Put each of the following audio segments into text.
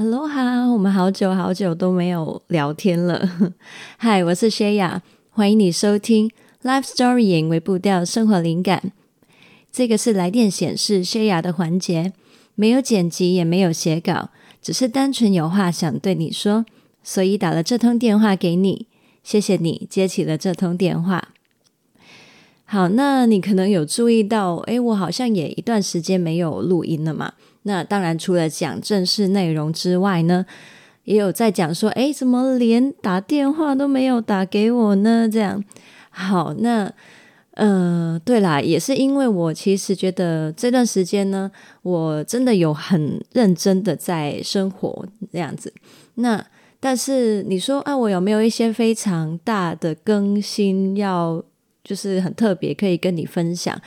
Aloha，我们好久好久都没有聊天了。嗨，我是 Shaya，欢迎你收听 Life Storying 微步调生活灵感。这个是来电显示 Shaya 的环节，没有剪辑，也没有写稿，只是单纯有话想对你说，所以打了这通电话给你。谢谢你接起了这通电话。好，那你可能有注意到，诶，我好像也一段时间没有录音了嘛。那当然，除了讲正式内容之外呢，也有在讲说，诶，怎么连打电话都没有打给我呢？这样，好，那，呃，对啦，也是因为我其实觉得这段时间呢，我真的有很认真的在生活这样子。那但是你说啊，我有没有一些非常大的更新要，就是很特别可以跟你分享？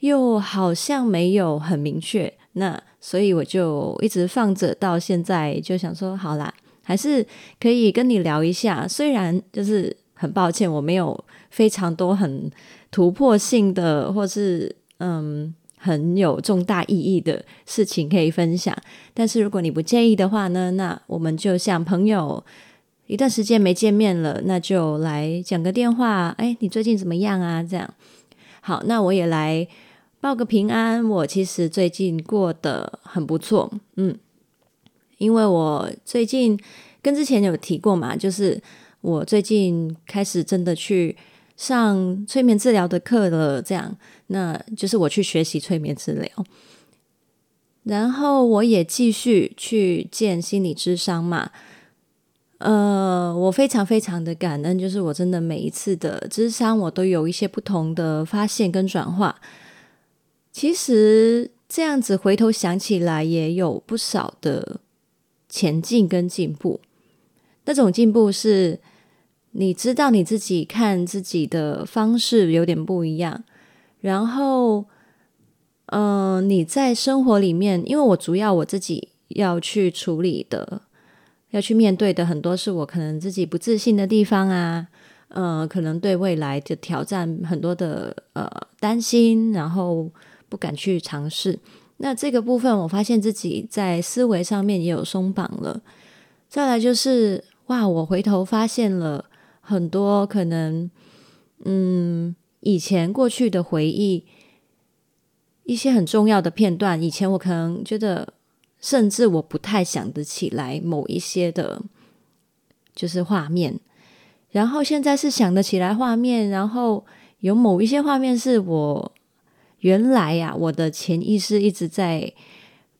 又好像没有很明确。那所以我就一直放着，到现在就想说，好啦，还是可以跟你聊一下。虽然就是很抱歉，我没有非常多很突破性的，或是嗯很有重大意义的事情可以分享。但是如果你不介意的话呢，那我们就像朋友，一段时间没见面了，那就来讲个电话。哎，你最近怎么样啊？这样好，那我也来。报个平安，我其实最近过得很不错，嗯，因为我最近跟之前有提过嘛，就是我最近开始真的去上催眠治疗的课了，这样，那就是我去学习催眠治疗，然后我也继续去见心理智商嘛，呃，我非常非常的感恩，就是我真的每一次的智商，我都有一些不同的发现跟转化。其实这样子回头想起来，也有不少的前进跟进步。那种进步是，你知道你自己看自己的方式有点不一样。然后，嗯、你在生活里面，因为我主要我自己要去处理的、要去面对的很多是我可能自己不自信的地方啊，嗯、可能对未来的挑战很多的呃担心，然后。不敢去尝试，那这个部分我发现自己在思维上面也有松绑了。再来就是，哇，我回头发现了很多可能，嗯，以前过去的回忆，一些很重要的片段，以前我可能觉得，甚至我不太想得起来某一些的，就是画面，然后现在是想得起来画面，然后有某一些画面是我。原来呀、我的潜意识一直在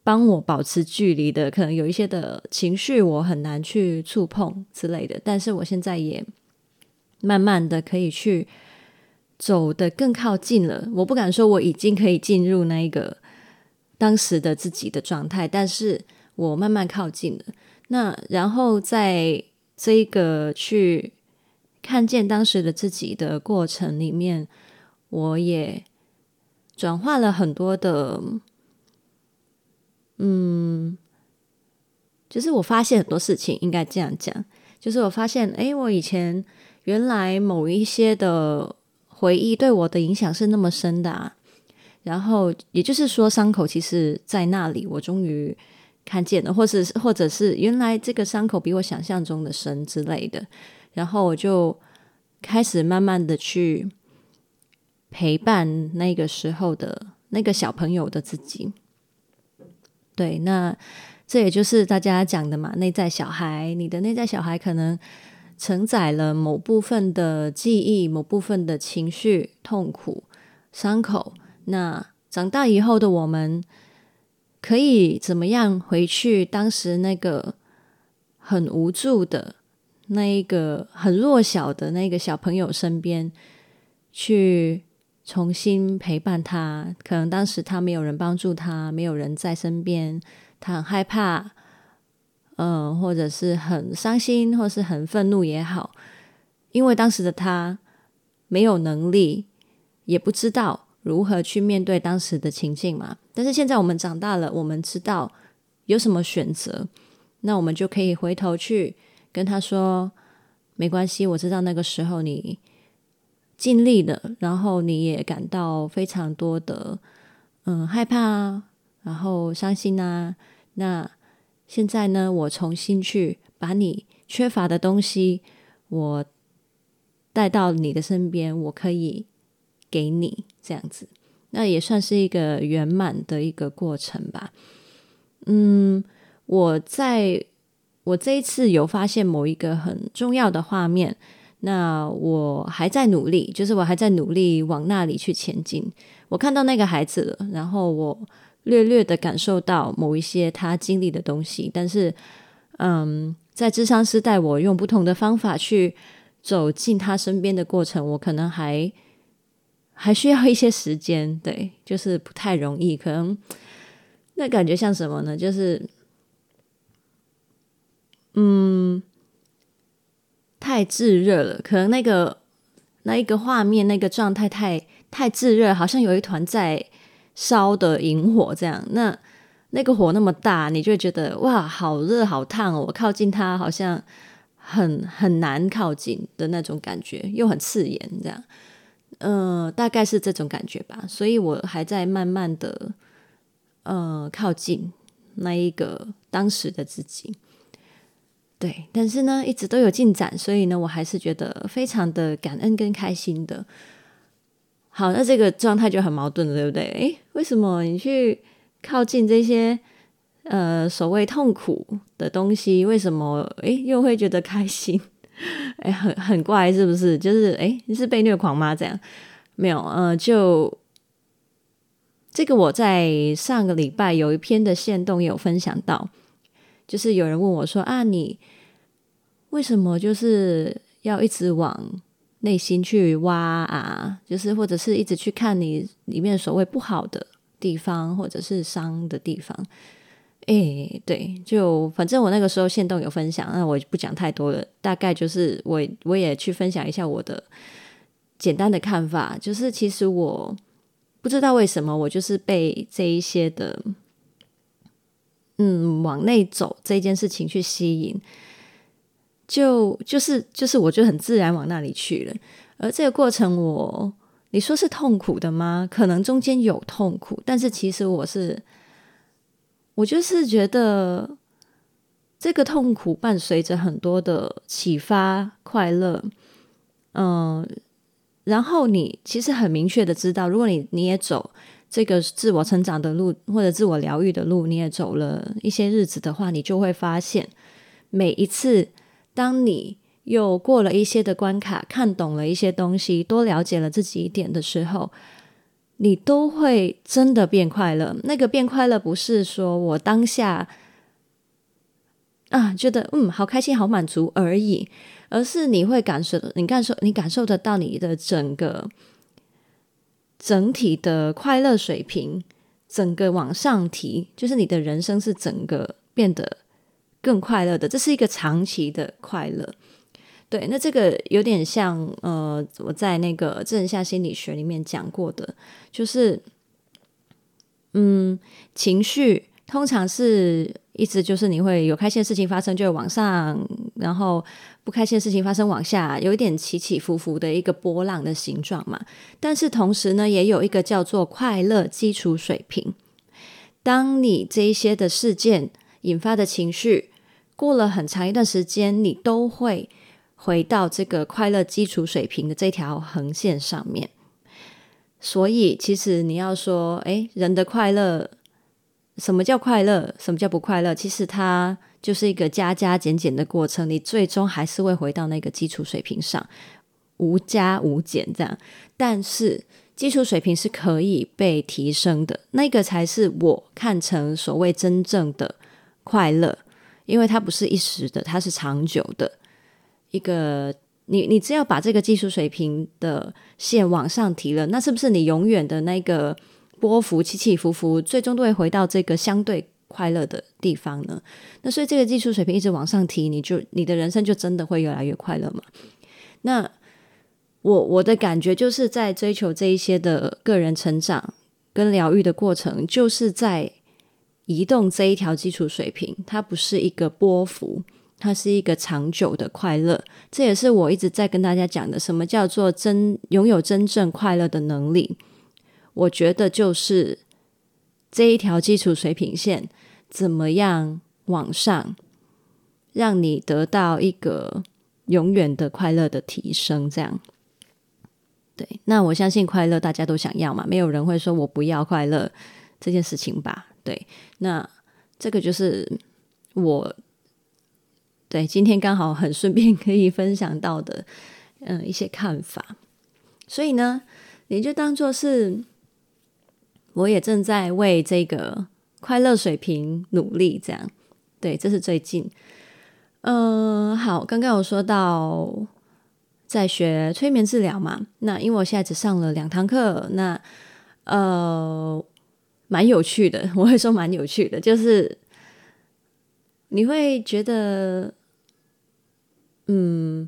帮我保持距离的，可能有一些的情绪我很难去触碰之类的。但是我现在也慢慢的可以去走得更靠近了。我不敢说我已经可以进入那一个当时的自己的状态，但是我慢慢靠近了。那然后在这一个去看见当时的自己的过程里面，我也。转化了很多的，嗯，就是我发现很多事情，应该这样讲，就是我发现，诶，我以前原来某一些的回忆对我的影响是那么深的啊，然后也就是说，伤口其实在那里，我终于看见了，或是或者是原来这个伤口比我想象中的深之类的，然后我就开始慢慢的去。陪伴那个时候的那个小朋友的自己，对，那这也就是大家讲的嘛，内在小孩，你的内在小孩可能承载了某部分的记忆，某部分的情绪、痛苦、伤口。那长大以后的我们，可以怎么样回去当时那个很无助的那一个很弱小的那个小朋友身边去？重新陪伴他，可能当时他没有人帮助他，没有人在身边，他很害怕，嗯、呃，或者是很伤心，或是很愤怒也好，因为当时的他没有能力，也不知道如何去面对当时的情境嘛。但是现在我们长大了，我们知道有什么选择，那我们就可以回头去跟他说：“没关系，我知道那个时候你。”尽力了，然后你也感到非常多的嗯害怕啊，然后伤心啊。那现在呢，我重新去把你缺乏的东西，我带到你的身边，我可以给你这样子，那也算是一个圆满的一个过程吧。嗯，我在我这一次有发现某一个很重要的画面，那我还在努力，就是我还在努力往那里去前进。我看到那个孩子了，然后我。略略的感受到某一些他经历的东西，但是，嗯，在智商师带我用不同的方法去走进他身边的过程，我可能还还需要一些时间，对，就是不太容易。可能那感觉像什么呢？就是，嗯，太炙热了，可能那个那一个画面那个状态太太炙热，好像有一团在。烧的萤火这样，那那个火那么大，你就会觉得哇，好热好烫哦！靠近它好像很很难靠近的那种感觉，又很刺眼这样，嗯、大概是这种感觉吧。所以我还在慢慢的呃靠近那一个当时的自己，对，但是呢，一直都有进展，所以呢，我还是觉得非常的感恩跟开心的。好，那这个状态就很矛盾了，对不对？诶，为什么你去靠近这些呃所谓痛苦的东西，为什么诶又会觉得开心？诶，很很怪，是不是？就是诶，你是被虐狂吗？这样没有，呃，就这个我在上个礼拜有一篇的线动有分享到，就是有人问我说啊，你为什么就是要一直往内心去挖啊，就是或者是一直去看你里面所谓不好的地方，或者是伤的地方。诶，对，就反正我那个时候线动有分享，那我不讲太多了。大概就是我我也去分享一下我的简单的看法，就是其实我不知道为什么我就是被这一些的嗯往内走这件事情去吸引。就就是就是，我就很自然往那里去了。而这个过程我，我你说是痛苦的吗？可能中间有痛苦，但是其实我是，我就是觉得这个痛苦伴随着很多的启发、快乐。嗯，然后你其实很明确的知道，如果你你也走这个自我成长的路，或者自我疗愈的路，你也走了一些日子的话，你就会发现每一次。当你又过了一些的关卡，看懂了一些东西，多了解了自己一点的时候，你都会真的变快乐。那个变快乐不是说我当下啊觉得嗯好开心、好满足而已，而是你会感受，你感受，你感受得到你的整个整体的快乐水平，整个往上提，就是你的人生是整个变得。更快乐的，这是一个长期的快乐。对，那这个有点像呃，我在那个正向心理学里面讲过的，就是嗯，情绪通常是一直就是你会有开心的事情发生就会往上，然后不开心的事情发生往下，有一点起起伏伏的一个波浪的形状嘛。但是同时呢，也有一个叫做快乐基础水平。当你这一些的事件引发的情绪。过了很长一段时间，你都会回到这个快乐基础水平的这条横线上面。所以，其实你要说，诶，人的快乐，什么叫快乐？什么叫不快乐？其实它就是一个加加减减的过程，你最终还是会回到那个基础水平上，无加无减这样。但是，基础水平是可以被提升的，那个才是我看成所谓真正的快乐。因为它不是一时的，它是长久的一个。你你只要把这个技术水平的线往上提了，那是不是你永远的那个波幅起起伏伏，最终都会回到这个相对快乐的地方呢？那所以这个技术水平一直往上提，你就你的人生就真的会越来越快乐嘛？那我我的感觉就是在追求这一些的个人成长跟疗愈的过程，就是在。移动这一条基础水平，它不是一个波幅，它是一个长久的快乐。这也是我一直在跟大家讲的，什么叫做真拥有真正快乐的能力？我觉得就是这一条基础水平线怎么样往上，让你得到一个永远的快乐的提升。这样，对，那我相信快乐大家都想要嘛，没有人会说我不要快乐这件事情吧？对，那这个就是我对今天刚好很顺便可以分享到的，嗯，一些看法。所以呢，你就当做是，我也正在为这个快乐水平努力，这样。对，这是最近。嗯、好，刚刚有说到在学催眠治疗嘛，那因为我现在只上了两堂课，那呃，蛮有趣的，我会说蛮有趣的，就是你会觉得，嗯。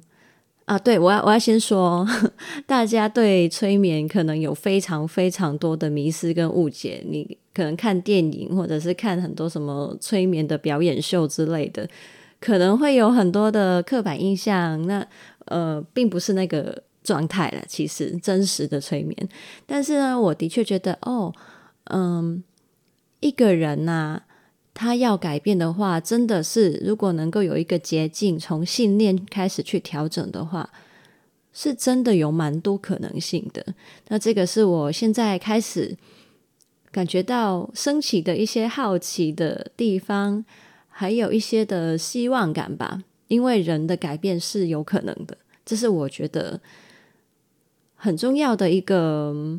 啊，对，我要我要先说，大家对催眠可能有非常非常多的迷思跟误解。你可能看电影或者是看很多什么催眠的表演秀之类的，可能会有很多的刻板印象。那呃，并不是那个状态了，其实真实的催眠。但是呢，我的确觉得，哦，嗯，一个人呐、他要改变的话，真的是如果能够有一个捷径，从信念开始去调整的话，是真的有蛮多可能性的。那这个是我现在开始感觉到升起的一些好奇的地方，还有一些的希望感吧。因为人的改变是有可能的，这是我觉得很重要的一个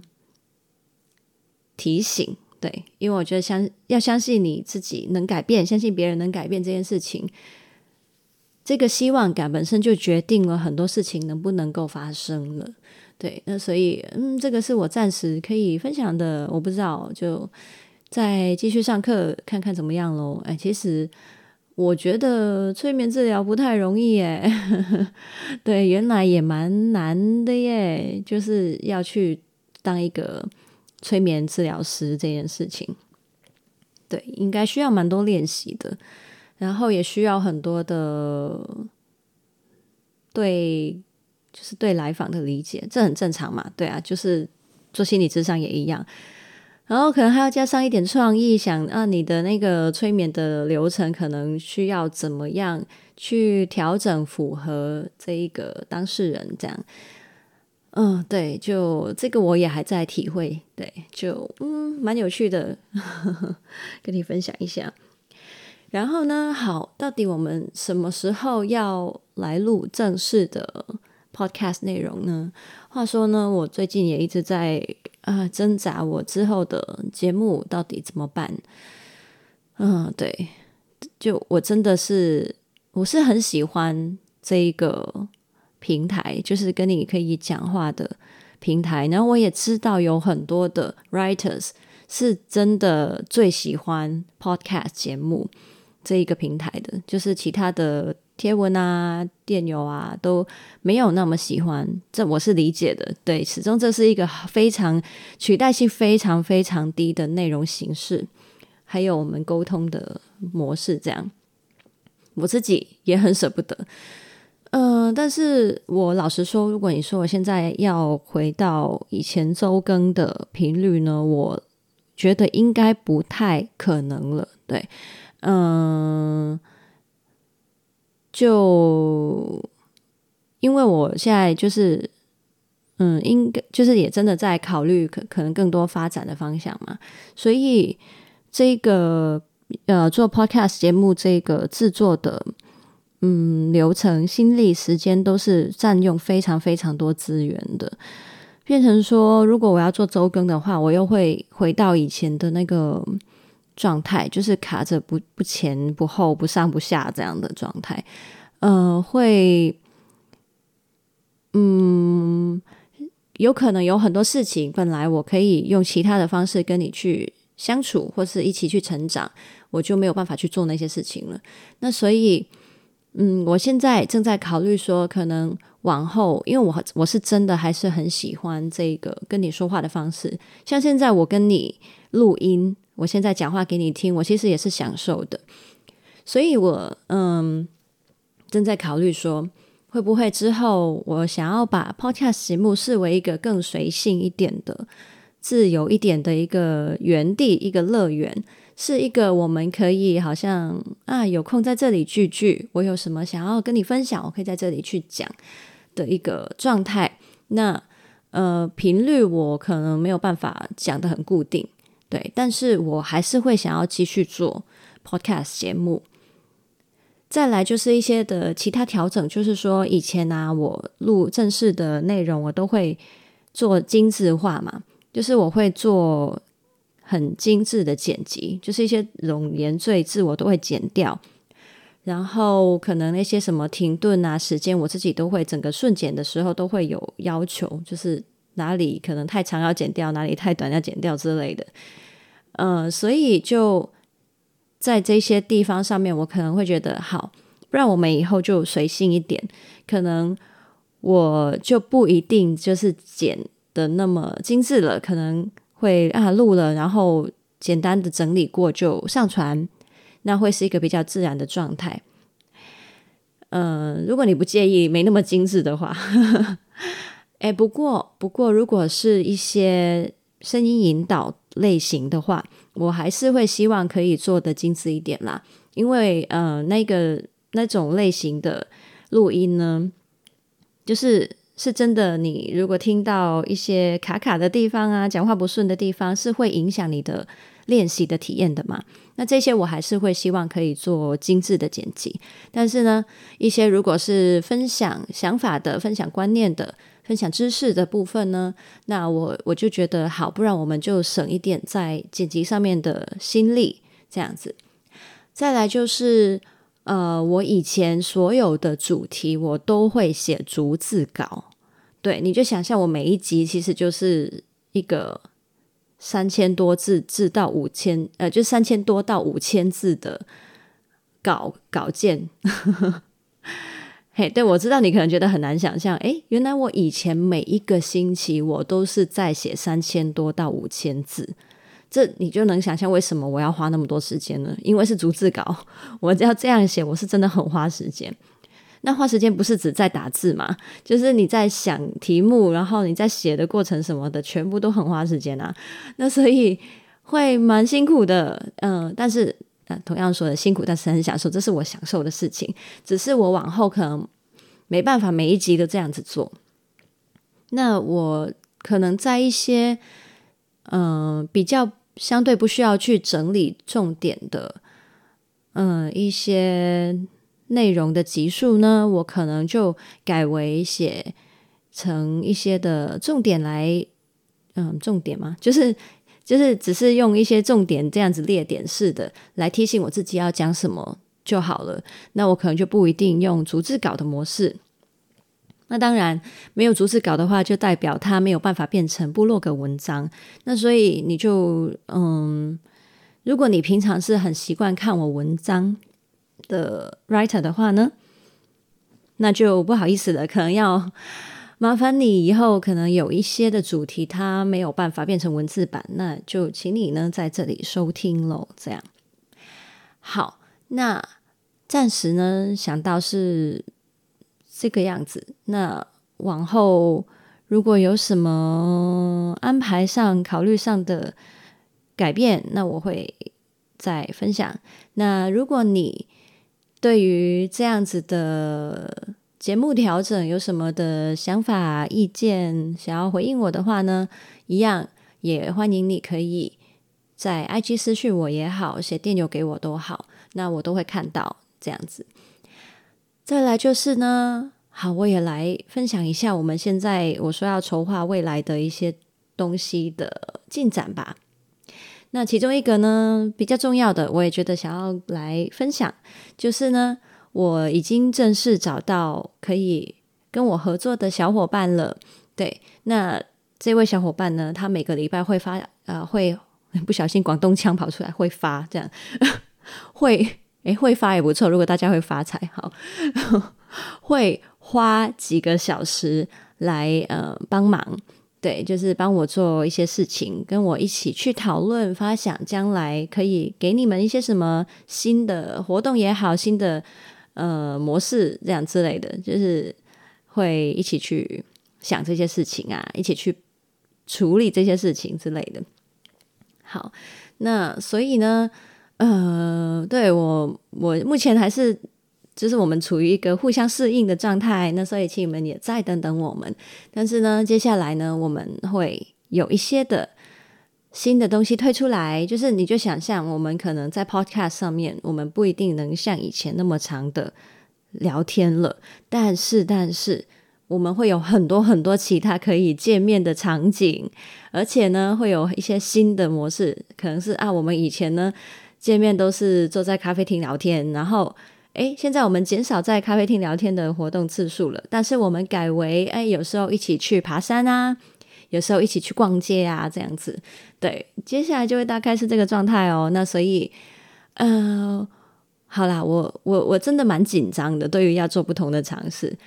提醒。对，因为我觉得相要相信你自己能改变，相信别人能改变这件事情，这个希望感本身就决定了很多事情能不能够发生了。对，那所以嗯，这个是我暂时可以分享的，我不知道就再继续上课看看怎么样喽。哎，其实我觉得催眠治疗不太容易耶，对，原来也蛮难的耶，就是要去当一个。催眠治疗师这件事情，对，应该需要蛮多练习的，然后也需要很多的对，就是对来访的理解，这很正常嘛，对啊，就是做心理咨商也一样，然后可能还要加上一点创意，想啊，你的那个催眠的流程可能需要怎么样去调整，符合这一个当事人这样。嗯，对，就这个我也还在体会，对，就嗯，蛮有趣的，跟你分享一下。然后呢，好，到底我们什么时候要来录正式的 podcast 内容呢？话说呢，我最近也一直在啊挣扎，我之后的节目到底怎么办？嗯，对，就我真的是，我是很喜欢这一个。平台就是跟你可以讲话的平台，然后我也知道有很多的 writers 是真的最喜欢 podcast 节目这一个平台的，就是其他的贴文啊、电邮啊都没有那么喜欢，这我是理解的。对，始终这是一个非常取代性非常非常低的内容形式，还有我们沟通的模式，这样我自己也很舍不得。嗯、但是我老实说，如果你说我现在要回到以前周更的频率呢，我觉得应该不太可能了。对，嗯、就因为我现在就是，嗯，应该就是也真的在考虑可可能更多发展的方向嘛，所以这个呃做 podcast 节目这个制作的。嗯，流程、心力、时间都是占用非常非常多资源的，变成说，如果我要做周更的话，我又会回到以前的那个状态，就是卡着不不前不后、不上不下这样的状态。呃，会，嗯，有可能有很多事情，本来我可以用其他的方式跟你去相处，或是一起去成长，我就没有办法去做那些事情了。那所以。嗯，我现在正在考虑说，可能往后，因为我我是真的还是很喜欢这个跟你说话的方式。像现在我跟你录音，我现在讲话给你听，我其实也是享受的。所以我嗯，正在考虑说，会不会之后我想要把 Podcast 节目视为一个更随性一点的、自由一点的一个园地、一个乐园。是一个我们可以好像啊有空在这里聚聚，我有什么想要跟你分享，我可以在这里去讲的一个状态。那呃频率我可能没有办法讲得很固定，对，但是我还是会想要继续做 podcast 节目。再来就是一些的其他调整，就是说以前呢、啊，我录正式的内容，我都会做精致化嘛，就是我会做很精致的剪辑，就是一些冗言赘字我都会剪掉，然后可能那些什么停顿啊时间，我自己都会整个顺剪的时候都会有要求，就是哪里可能太长要剪掉，哪里太短要剪掉之类的，嗯、所以就。在这些地方上面，我可能会觉得好，不然我们以后就随性一点。可能我就不一定就是剪的那么精致了，可能会啊录了，然后简单的整理过就上传，那会是一个比较自然的状态。嗯、如果你不介意没那么精致的话，哎，不过不过，如果是一些声音引导类型的话。我还是会希望可以做得精致一点啦，因为呃，那个那种类型的录音呢，就是是真的，你如果听到一些卡卡的地方啊，讲话不顺的地方，是会影响你的练习的体验的嘛。那这些我还是会希望可以做精致的剪辑，但是呢，一些如果是分享想法的、分享观念的。分享知识的部分呢，那我我就觉得好，不然我们就省一点在剪辑上面的心力，这样子。再来就是，呃，我以前所有的主题我都会写逐字稿，对，你就想象我每一集其实就是一个三千多字字到五千，呃，就三千多到五千字的稿稿件。嘿，对，我知道你可能觉得很难想象，诶，原来我以前每一个星期我都是在写三千多到五千字，这你就能想象为什么我要花那么多时间呢？因为是逐字稿，我只要这样写，我是真的很花时间。那花时间不是只在打字嘛？就是你在想题目，然后你在写的过程什么的，全部都很花时间啊。那所以会蛮辛苦的，嗯，但是。同样说的辛苦，但是很享受，这是我享受的事情。只是我往后可能没办法每一集都这样子做。那我可能在一些嗯、比较相对不需要去整理重点的嗯、一些内容的集数呢，我可能就改为写成一些的重点来，嗯，重点嘛，就是。就是只是用一些重点这样子列点式的来提醒我自己要讲什么就好了。那我可能就不一定用逐字稿的模式。那当然没有逐字稿的话，就代表它没有办法变成部落格文章。那所以你就嗯，如果你平常是很习惯看我文章的 writer 的话呢，那就不好意思了，可能要。麻烦你以后可能有一些的主题，它没有办法变成文字版，那就请你呢在这里收听喽。这样好，那暂时呢想到是这个样子。那往后如果有什么安排上、考虑上的改变，那我会再分享。那如果你对于这样子的，节目调整有什么的想法、意见，想要回应我的话呢？一样也欢迎你可以在 IG 私讯我也好，写电邮给我都好，那我都会看到这样子。再来就是呢，好，我也来分享一下我们现在我说要筹划未来的一些东西的进展吧。那其中一个呢，比较重要的，我也觉得想要来分享，就是呢。我已经正式找到可以跟我合作的小伙伴了。对，那这位小伙伴呢，他每个礼拜会发，呃，会不小心广东腔跑出来，会发这样，会诶，会发也不错。如果大家会发财，好，会花几个小时来呃帮忙，对，就是帮我做一些事情，跟我一起去讨论、发想，将来可以给你们一些什么新的活动也好，新的。呃，模式这样之类的，就是会一起去想这些事情啊，一起去处理这些事情之类的。好，那所以呢，呃，对，我我目前还是就是我们处于一个互相适应的状态，那所以请你们也再等等我们。但是呢，接下来呢，我们会有一些的新的东西推出来，就是你就想象我们可能在 Podcast 上面，我们不一定能像以前那么长的聊天了，但是但是。我们会有很多很多其他可以见面的场景，而且呢，会有一些新的模式，可能是啊，我们以前呢见面都是坐在咖啡厅聊天，然后诶，现在我们减少在咖啡厅聊天的活动次数了，但是我们改为诶，有时候一起去爬山啊，有时候一起去逛街啊，这样子。对，接下来就会大概是这个状态哦。那所以，呃，好啦，我我我真的蛮紧张的，对于要做不同的尝试。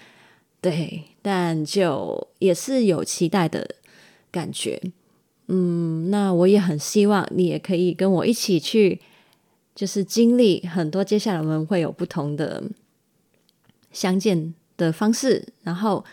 对，但就也是有期待的感觉，嗯，那我也很希望你也可以跟我一起去，就是经历很多。接下来我们会有不同的相见的方式，然后，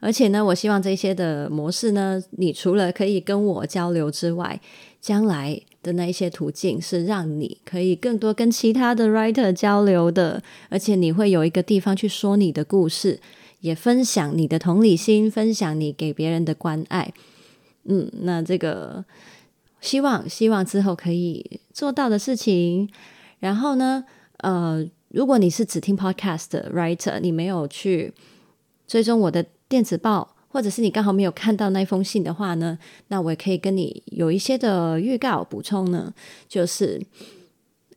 而且呢，我希望这些的模式呢，你除了可以跟我交流之外，将来的那一些途径是让你可以更多跟其他的 writer 交流的，而且你会有一个地方去说你的故事。也分享你的同理心，分享你给别人的关爱，嗯，那这个希望希望之后可以做到的事情。然后呢，呃，如果你是只听 podcast 的 writer，你没有去追踪我的电子报，或者是你刚好没有看到那封信的话呢，那我也可以跟你有一些的预告补充呢，就是。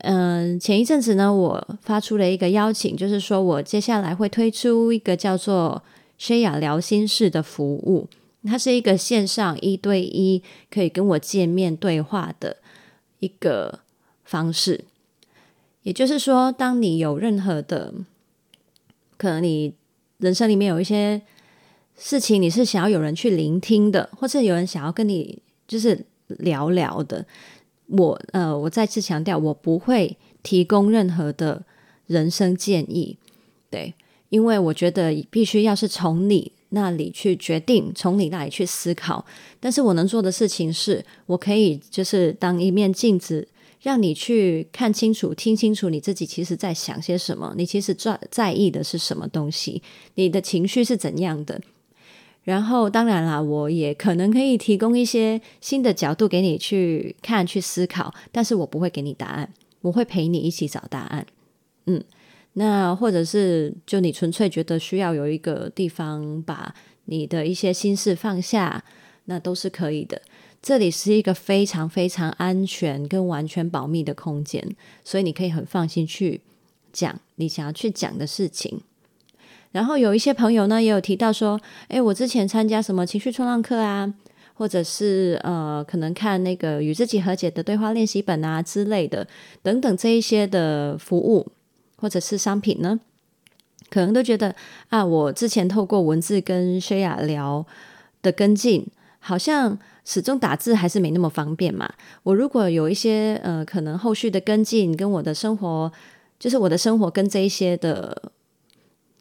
嗯，前一阵子呢，我发出了一个邀请，就是说我接下来会推出一个叫做 “Shaya 聊心事”的服务。它是一个线上一对一可以跟我见面对话的一个方式。也就是说，当你有任何的可能，你人生里面有一些事情，你是想要有人去聆听的，或者有人想要跟你就是聊聊的。我呃，我再次强调，我不会提供任何的人生建议，对，因为我觉得必须要是从你那里去决定，从你那里去思考。但是我能做的事情是，我可以就是当一面镜子，让你去看清楚、听清楚你自己其实在想些什么，你其实在在意的是什么东西，你的情绪是怎样的。然后，当然啦，我也可能可以提供一些新的角度给你去看、去思考，但是我不会给你答案，我会陪你一起找答案。嗯，那或者是就你纯粹觉得需要有一个地方把你的一些心事放下，那都是可以的。这里是一个非常非常安全跟完全保密的空间，所以你可以很放心去讲你想要去讲的事情。然后有一些朋友呢，也有提到说，诶，我之前参加什么情绪冲浪课啊，或者是呃，可能看那个与自己和解的对话练习本啊之类的，等等这一些的服务或者是商品呢，可能都觉得啊，我之前透过文字跟 s h a 聊的跟进，好像始终打字还是没那么方便嘛。我如果有一些呃，可能后续的跟进，跟我的生活，就是我的生活跟这一些的。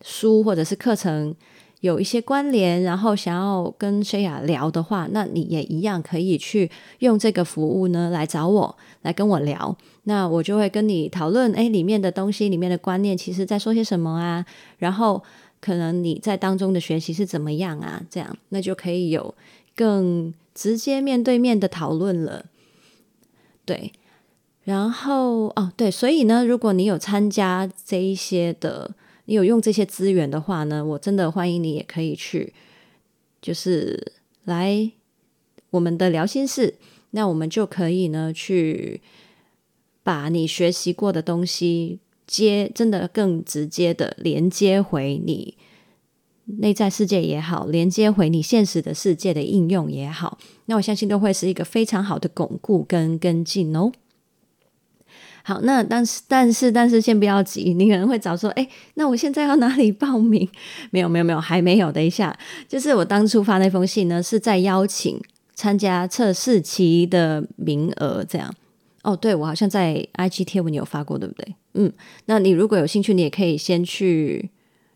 书或者是课程有一些关联，然后想要跟 s h a 聊的话，那你也一样可以去用这个服务呢，来找我，来跟我聊。那我就会跟你讨论，诶，里面的东西，里面的观念，其实在说些什么啊？然后可能你在当中的学习是怎么样啊？这样，那就可以有更直接面对面的讨论了。对，然后哦，对，所以呢，如果你有参加这一些的。你有用这些资源的话呢，我真的欢迎你，也可以去，就是来我们的聊心室，那我们就可以呢去把你学习过的东西接，真的更直接的连接回你内在世界也好，连接回你现实的世界的应用也好，那我相信都会是一个非常好的巩固跟跟进哦。好，那但是但是但是先不要急，你可能会找说，哎，那我现在要哪里报名？没有没有没有，还没有。等一下，就是我当初发那封信呢，是在邀请参加测试期的名额，这样。哦，对，我好像在 IG 贴文有发过，对不对？嗯，那你如果有兴趣，你也可以先去，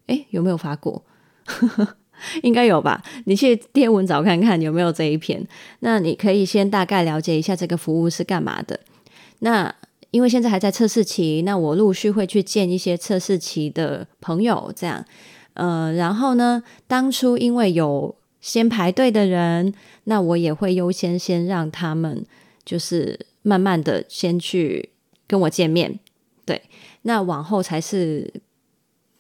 哎，有没有发过？应该有吧？你去贴文找看看有没有这一篇。那你可以先大概了解一下这个服务是干嘛的。那因为现在还在测试期，那我陆续会去见一些测试期的朋友，这样，呃，然后呢，当初因为有先排队的人，那我也会优先先让他们，就是慢慢的先去跟我见面，对，那往后才是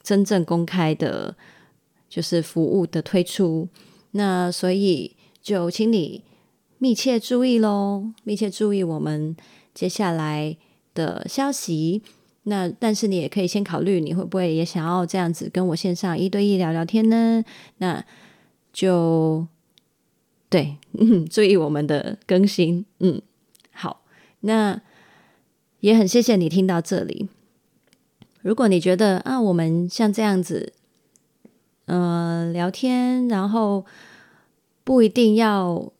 真正公开的，就是服务的推出，那所以就请你密切注意喽，密切注意我们接下来的消息，那但是你也可以先考虑，你会不会也想要这样子跟我线上一对一聊聊天呢？那就对，嗯，注意我们的更新，嗯，那也很谢谢你听到这里。如果你觉得啊，我们像这样子，呃，聊天，然后不一定要。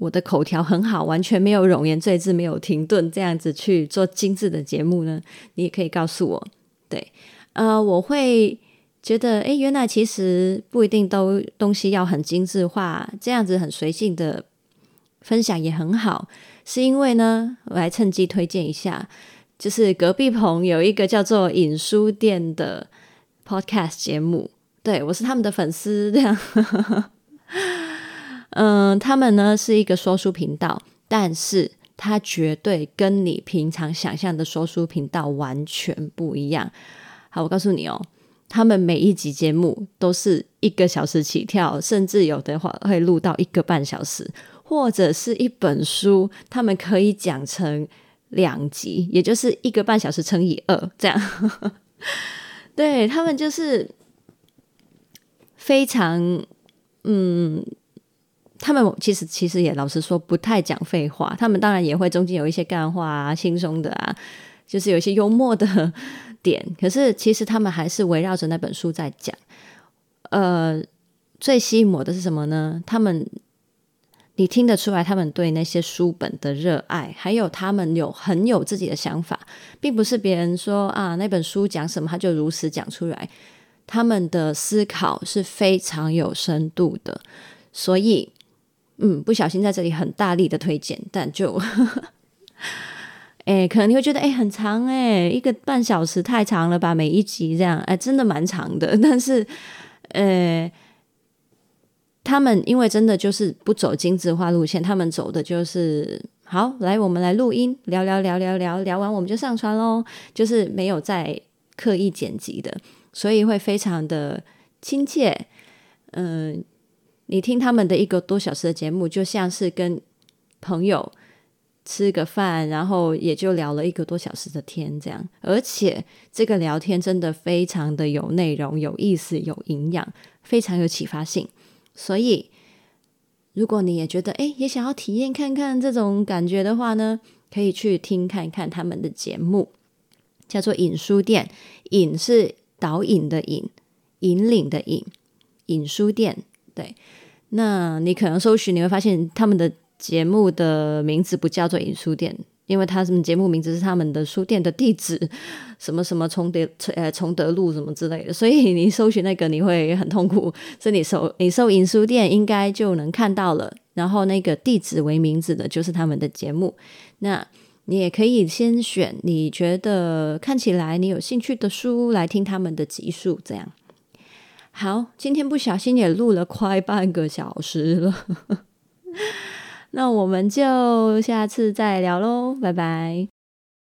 我的口条很好，完全没有冗言赘字，没有停顿，这样子去做精致的节目呢？你也可以告诉我。对，呃，我会觉得，诶，原来其实不一定都东西要很精致化，这样子很随性的分享也很好。是因为呢，我来趁机推荐一下，就是隔壁棚有一个叫做“影书店”的 podcast 节目，对，我是他们的粉丝，这样。嗯、他们呢是一个说书频道，但是它绝对跟你平常想象的说书频道完全不一样。好，我告诉你哦，他们每一集节目都是一个小时起跳，甚至有的话会录到一个半小时，或者是一本书，他们可以讲成两集，也就是一个半小时乘以二，这样。对，他们就是非常嗯。他们其实其实也老实说不太讲废话，他们当然也会中间有一些干话啊、轻松的啊，就是有一些幽默的点。可是其实他们还是围绕着那本书在讲。呃，最吸引我的是什么呢？他们你听得出来，他们对那些书本的热爱，还有他们有很有自己的想法，并不是别人说啊那本书讲什么他就如实讲出来。他们的思考是非常有深度的，所以。嗯，不小心在这里很大力的推荐，但就，哎、可能你会觉得哎、很长哎、一个半小时太长了吧？每一集这样，哎、真的蛮长的。但是，呃、他们因为真的就是不走精致化路线，他们走的就是好，来，我们来录音，聊聊聊聊聊，聊完我们就上传喽，就是没有在刻意剪辑的，所以会非常的亲切，嗯、你听他们的一个多小时的节目，就像是跟朋友吃个饭，然后也就聊了一个多小时的天这样。而且这个聊天真的非常的有内容、有意思、有营养，非常有启发性。所以，如果你也觉得诶，也想要体验看看这种感觉的话呢，可以去听看看他们的节目，叫做“引书店”。引是导引的引，引领的引，引书店。对。那你可能搜寻，你会发现他们的节目的名字不叫做“影书店”，因为他们节目名字是他们的书店的地址，什么什么崇德呃崇德路什么之类的，所以你搜寻那个你会很痛苦。所以你搜你搜“银书店”应该就能看到了，然后那个地址为名字的就是他们的节目。那你也可以先选你觉得看起来你有兴趣的书来听他们的集数，这样。好，今天不小心也录了快半个小时了，那我们就下次再聊喽，拜拜。